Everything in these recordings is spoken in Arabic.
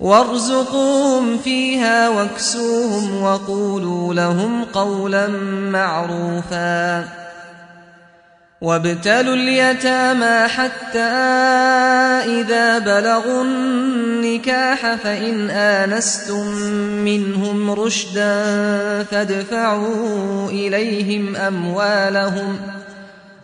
وارزقوهم فيها واكسوهم وقولوا لهم قولا معروفا. وابتلوا اليتامى حتى إذا بلغوا النكاح فإن آنستم منهم رشدا فادفعوا إليهم أموالهم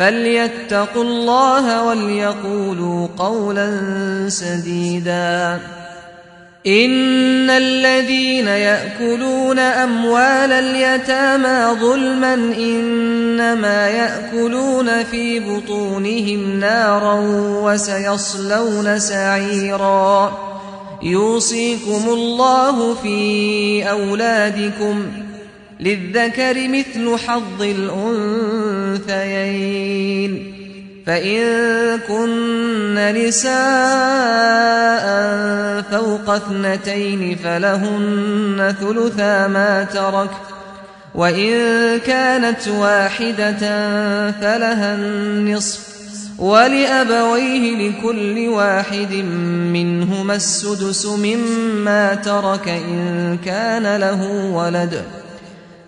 فليتقوا الله وليقولوا قولا سديدا. إن الذين يأكلون أموال اليتامى ظلما إنما يأكلون في بطونهم نارا وسيصلون سعيرا. يوصيكم الله في أولادكم للذكر مثل حظ الأنثيين. فإن كن نساء فوق اثنتين فلهن ثلثا ما ترك. وإن كانت واحدة فلها النصف. ولأبويه لكل واحد منهما السدس مما ترك إن كان له ولد.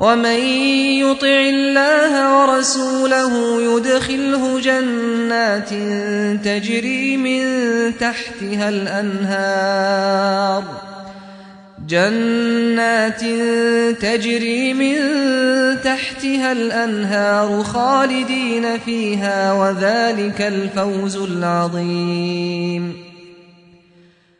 ومن يطع الله ورسوله يدخله جنات تجري من تحتها الأنهار. جنات تجري من تحتها الأنهار خالدين فيها وذلك الفوز العظيم.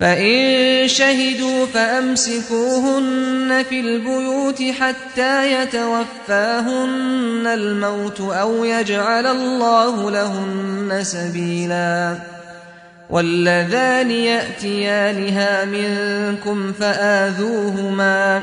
فإن شهدوا فأمسكوهن في البيوت حتى يتوفاهن الموت أو يجعل الله لهن سبيلا واللذان يأتيانها منكم فآذوهما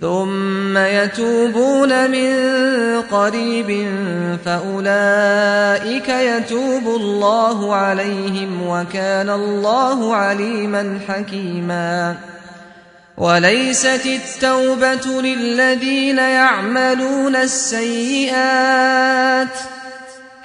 ثم يتوبون من قريب فأولئك يتوب الله عليهم وكان الله عليما حكيما. وليست التوبة للذين يعملون السيئات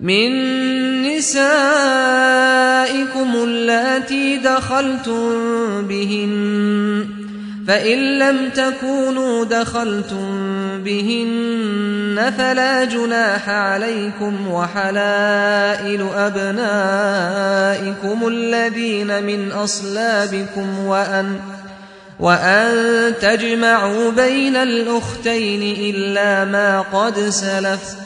من نسائكم اللاتي دخلتم بهن فإن لم تكونوا دخلتم بهن فلا جناح عليكم وحلائل أبنائكم الذين من أصلابكم وأن وأن تجمعوا بين الأختين إلا ما قد سلف.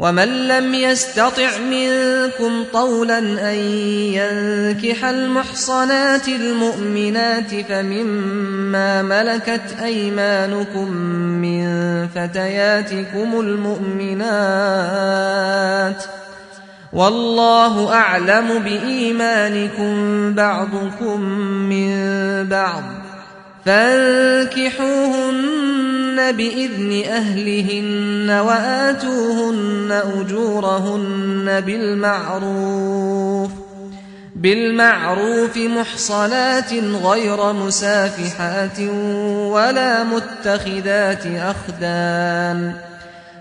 ومن لم يستطع منكم طولا أن ينكح المحصنات المؤمنات فمما ملكت أيمانكم من فتياتكم المؤمنات والله أعلم بإيمانكم بعضكم من بعض فانكحوهن بإذن أهلهن وآتوهن أجورهن بالمعروف بالمعروف محصنات غير مسافحات ولا متخذات أخدان.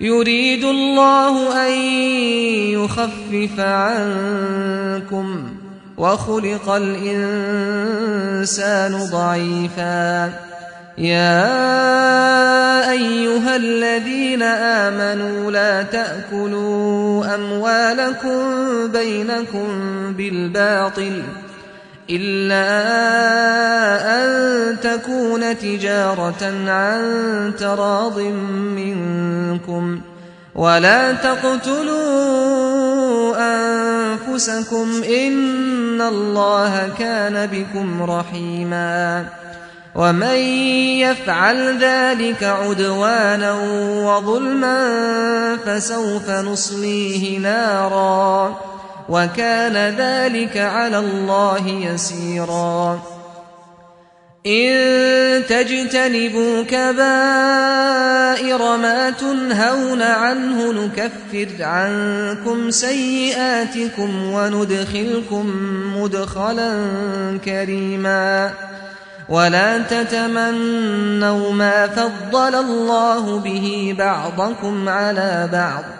يريد الله أن يخفف عنكم وخلق الإنسان ضعيفا. يا أيها الذين آمنوا لا تأكلوا أموالكم بينكم بالباطل. إلا أن تكون تجارة عن تراض منكم ولا تقتلوا أنفسكم إن الله كان بكم رحيما ومن يفعل ذلك عدوانا وظلما فسوف نصليه نارا وكان ذلك على الله يسيرا. إن تجتنبوا كبائر ما تنهون عنه نكفر عنكم سيئاتكم وندخلكم مدخلا كريما. ولا تتمنوا ما فضل الله به بعضكم على بعض.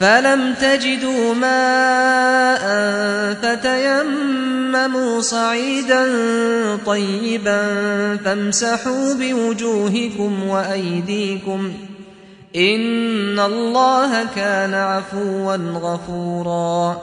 فلم تجدوا ماء فتيمموا صعيدا طيبا فامسحوا بوجوهكم وأيديكم إن الله كان عفوا غفورا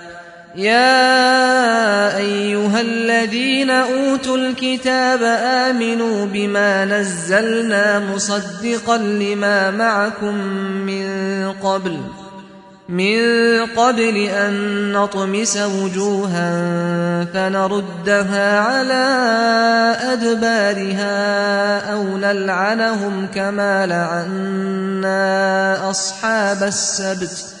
يا أيها الذين أوتوا الكتاب آمنوا بما نزلنا مصدقا لما معكم من قبل من قبل أن نطمس وجوها فنردها على أدبارها أو نلعنهم كما لعنا أصحاب السبت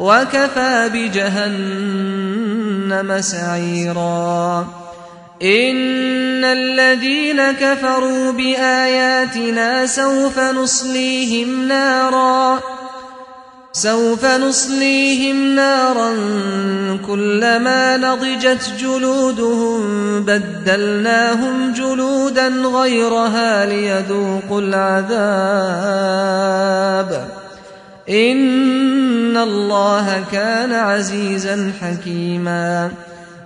وكفى بجهنم سعيرا. إن الذين كفروا بآياتنا سوف نصليهم نارا. سوف نصليهم نارا كلما نضجت جلودهم بدلناهم جلودا غيرها ليذوقوا العذاب. إن الله كان عزيزا حكيما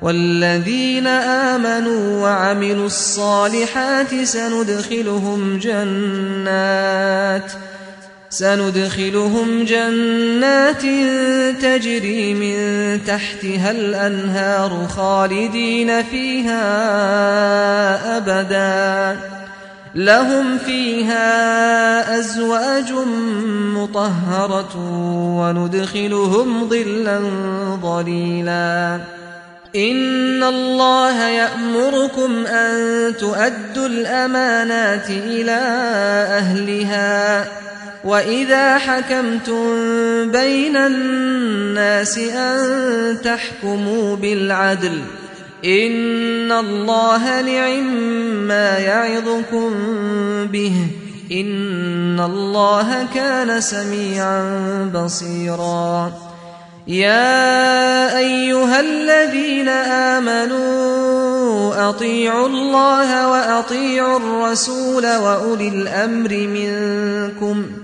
والذين آمنوا وعملوا الصالحات سندخلهم جنات سندخلهم جنات تجري من تحتها الأنهار خالدين فيها أبدا لهم فيها أزواج مطهرة وندخلهم ظلا ظليلا. إن الله يأمركم أن تؤدوا الأمانات إلى أهلها. وإذا حكمتم بين الناس أن تحكموا بالعدل إن الله نعم ما يعظكم به إن الله كان سميعا بصيرا. يا أيها الذين آمنوا أطيعوا الله وأطيعوا الرسول وأولي الأمر منكم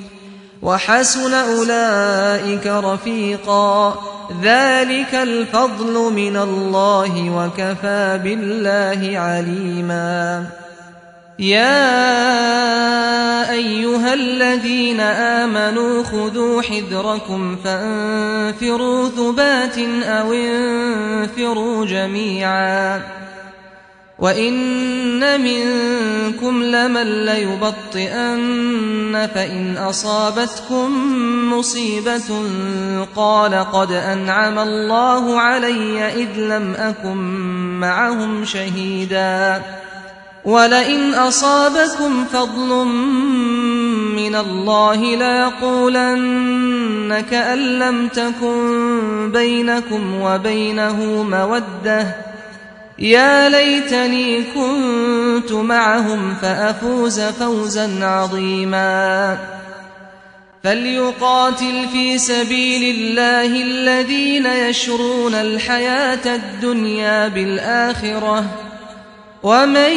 وحسن أولئك رفيقا. ذلك الفضل من الله وكفى بالله عليما. يا أيها الذين آمنوا خذوا حذركم فانفروا ثبات أو انفروا جميعا. وإن منكم لمن ليبطئن فإن أصابتكم مصيبة قال قد أنعم الله علي إذ لم أكن معهم شهيدا ولئن أصابكم فضل من الله ليقولن كأن لم تكن بينكم وبينه مودة يا ليتني كنت معهم فأفوز فوزا عظيما. فليقاتل في سبيل الله الذين يشرون الحياة الدنيا بالآخرة. ومن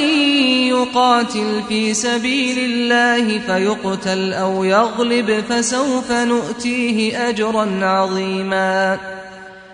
يقاتل في سبيل الله فيقتل أو يغلب فسوف نؤتيه أجرا عظيما.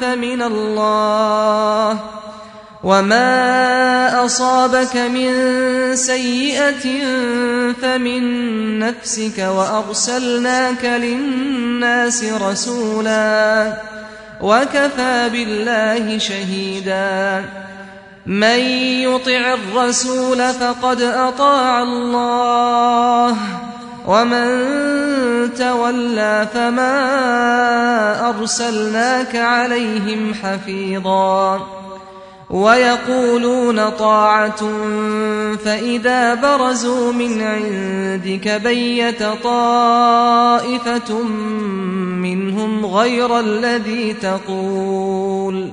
فمن الله. وما أصابك من سيئة فمن نفسك وأرسلناك للناس رسولا وكفى بالله شهيدا. من يطع الرسول فقد أطاع الله. ومن تولى فما أرسلناك عليهم حفيظا ويقولون طاعة فإذا برزوا من عندك بيت طائفة منهم غير الذي تقول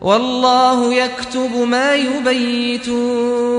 والله يكتب ما يبيتون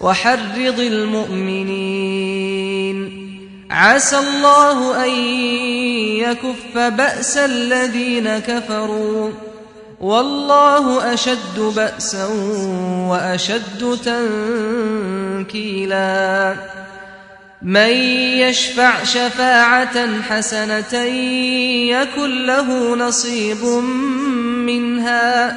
وحرض المؤمنين. عسى الله أن يكف بأس الذين كفروا. والله أشد بأسا وأشد تنكيلا. من يشفع شفاعة حسنة يكن له نصيب منها.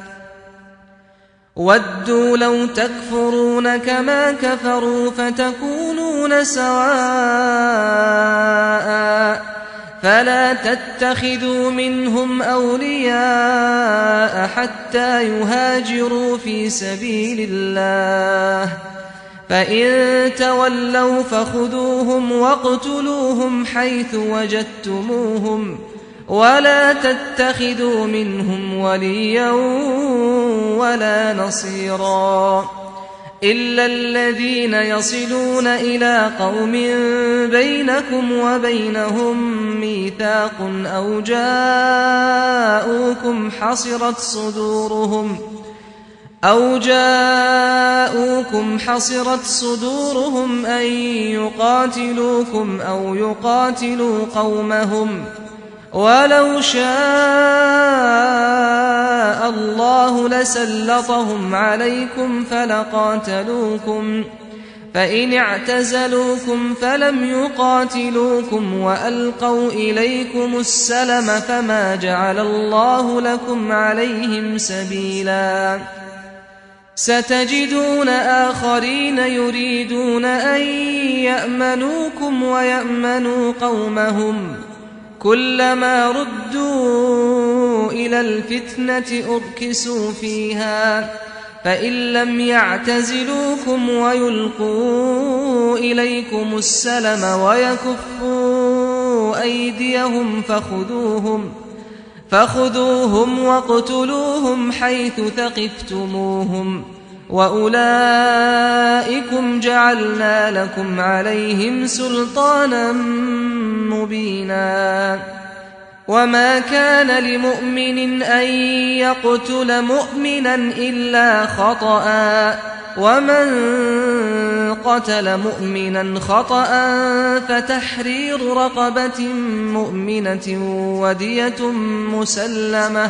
ودوا لو تكفرون كما كفروا فتكونون سواء فلا تتخذوا منهم أولياء حتى يهاجروا في سبيل الله. فإن تولوا فخذوهم واقتلوهم حيث وجدتموهم ولا تتخذوا منهم وليا ولا نصيرا إلا الذين يصلون إلى قوم بينكم وبينهم ميثاق أو جاءوكم حصرت صدورهم أو جاءوكم حصرت صدورهم أن يقاتلوكم أو يقاتلوا قومهم ولو شاء الله لسلطهم عليكم فلقاتلوكم فإن اعتزلوكم فلم يقاتلوكم وألقوا إليكم السلم فما جعل الله لكم عليهم سبيلا. ستجدون آخرين يريدون أن يأمنوكم ويأمنوا قومهم. كلما ردوا إلى الفتنة أركسوا فيها فإن لم يعتزلوكم ويلقوا إليكم السلم ويكفوا أيديهم فخذوهم فخذوهم واقتلوهم حيث ثقفتموهم. وأولئكم جعلنا لكم عليهم سلطانا مبينا. وما كان لمؤمن أن يقتل مؤمنا إلا خطأ. ومن قتل مؤمنا خطأ فتحرير رقبة مؤمنة ودية مسلمة.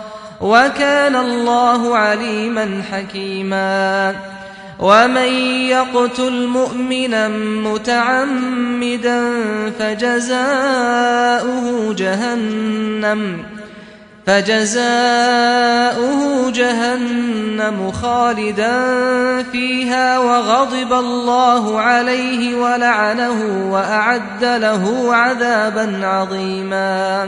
وكان الله عليما حكيما. ومن يقتل مؤمنا متعمدا فجزاؤه جهنم فجزاؤه جهنم خالدا فيها وغضب الله عليه ولعنه وأعد له عذابا عظيما.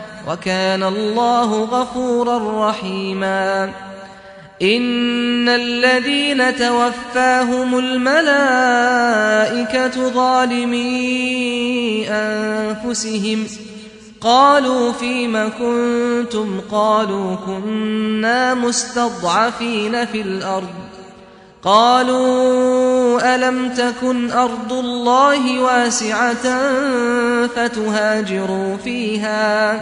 وكان الله غفورا رحيما. إن الذين توفاهم الملائكة ظالمي أنفسهم. قالوا فيم كنتم؟ قالوا كنا مستضعفين في الأرض. قالوا ألم تكن أرض الله واسعة فتهاجروا فيها؟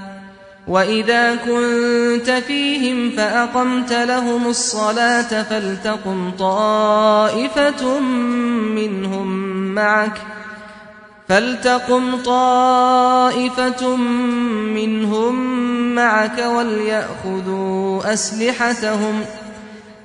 وإذا كنت فيهم فأقمت لهم الصلاة فلتقم طائفة منهم معك ۖ فلتقم طائفة منهم معك وليأخذوا أسلحتهم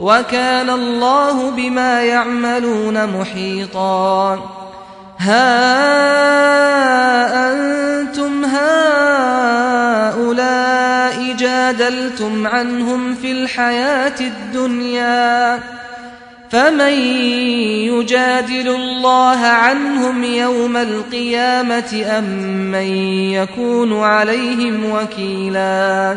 وكان الله بما يعملون محيطا. ها أنتم هؤلاء جادلتم عنهم في الحياة الدنيا. فمن يجادل الله عنهم يوم القيامة أم من يكون عليهم وكيلا؟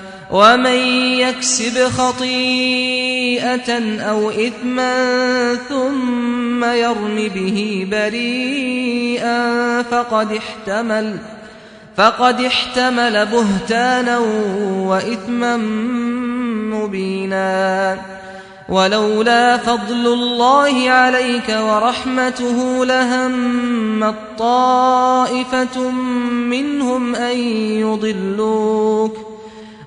ومن يكسب خطيئة أو إثما ثم يرم به بريئا فقد احتمل فقد احتمل بهتانا وإثما مبينا. ولولا فضل الله عليك ورحمته لهم طائفة منهم أن يضلوك.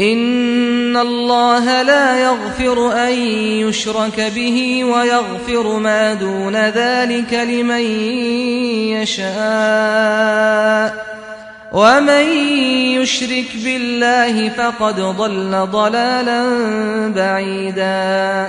إن الله لا يغفر أن يشرك به ويغفر ما دون ذلك لمن يشاء ومن يشرك بالله فقد ضل ضلالا بعيدا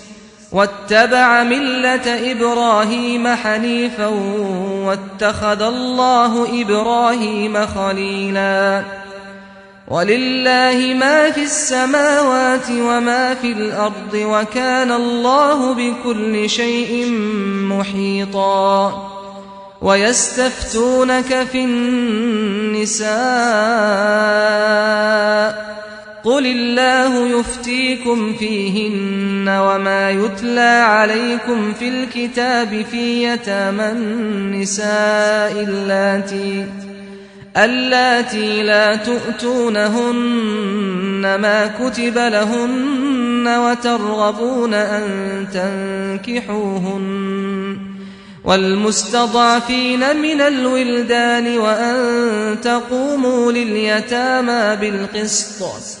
واتبع ملة إبراهيم حنيفا واتخذ الله إبراهيم خليلا. ولله ما في السماوات وما في الأرض وكان الله بكل شيء محيطا. ويستفتونك في النساء. قل الله يفتيكم فيهن وما يتلى عليكم في الكتاب في يتامى النساء اللاتي اللاتي لا تؤتونهن ما كتب لهن وترغبون أن تنكحوهن والمستضعفين من الولدان وأن تقوموا لليتامى بالقسط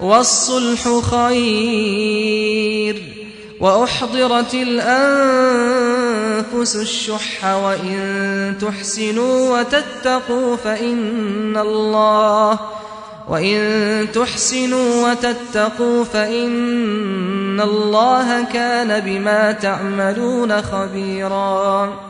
والصلح خير وأحضرت الأنفس الشح وإن تحسنوا وتتقوا فإن الله وإن تحسنوا وتتقوا فإن الله كان بما تعملون خبيرا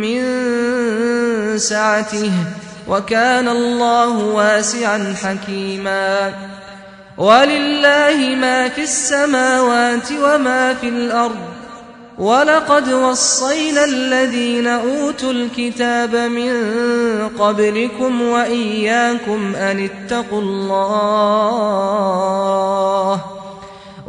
من سعته وكان الله واسعا حكيما. ولله ما في السماوات وما في الأرض ولقد وصينا الذين أوتوا الكتاب من قبلكم وإياكم أن اتقوا الله.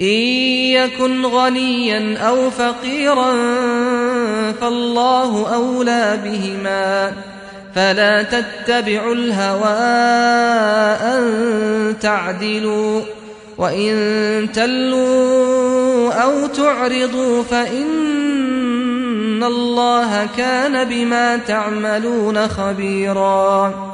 إن يكن غنيا أو فقيرا فالله أولى بهما فلا تتبعوا الهوى أن تعدلوا وإن تلوا أو تعرضوا فإن الله كان بما تعملون خبيرا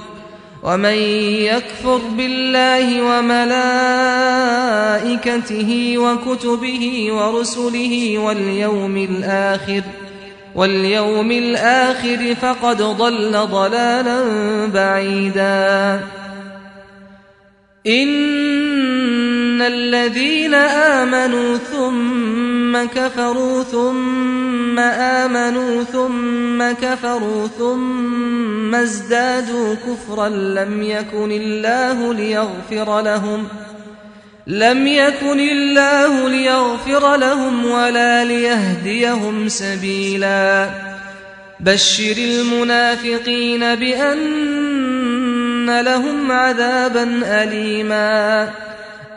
ومن يكفر بالله وملائكته وكتبه ورسله واليوم الآخر واليوم الآخر فقد ضل ضلالا بعيدا. إن الذين آمنوا ثم كفروا ثم آمنوا ثم كفروا ثم ازدادوا كفرا لم يكن الله ليغفر لهم لم يكن الله ليغفر لهم ولا ليهديهم سبيلا بشر المنافقين بأن لهم عذابا أليما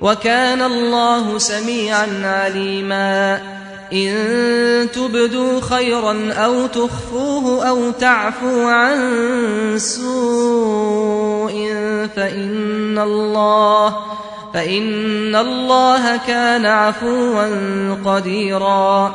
وكان الله سميعا عليما. إن تبدوا خيرا أو تخفوه أو تعفو عن سوء فإن الله فإن الله كان عفوا قديرا.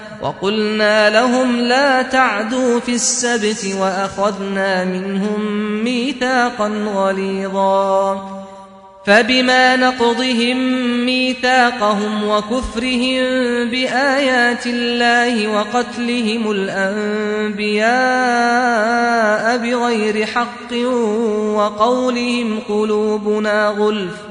وقلنا لهم لا تعدوا في السبت وأخذنا منهم ميثاقا غليظا فبما نقضهم ميثاقهم وكفرهم بآيات الله وقتلهم الأنبياء بغير حق وقولهم قلوبنا غلف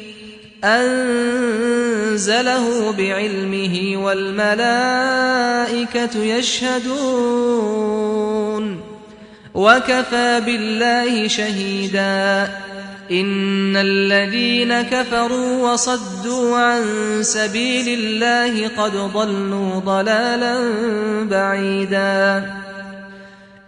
أنزله بعلمه والملائكة يشهدون وكفى بالله شهيدا إن الذين كفروا وصدوا عن سبيل الله قد ضلوا ضلالا بعيدا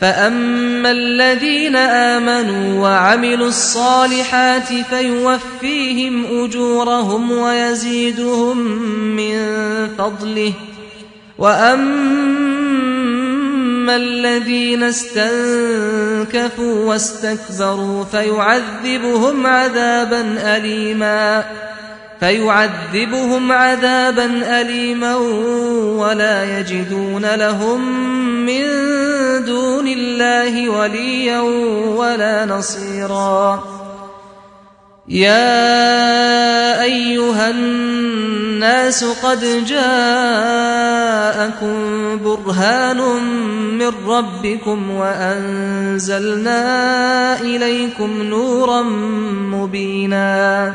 فأما الذين آمنوا وعملوا الصالحات فيوفيهم أجورهم ويزيدهم من فضله وأما الذين استنكفوا واستكبروا فيعذبهم عذابا أليما فيعذبهم عذابا أليما ولا يجدون لهم من دون الله وليا ولا نصيرا. يا أيها الناس قد جاءكم برهان من ربكم وأنزلنا إليكم نورا مبينا.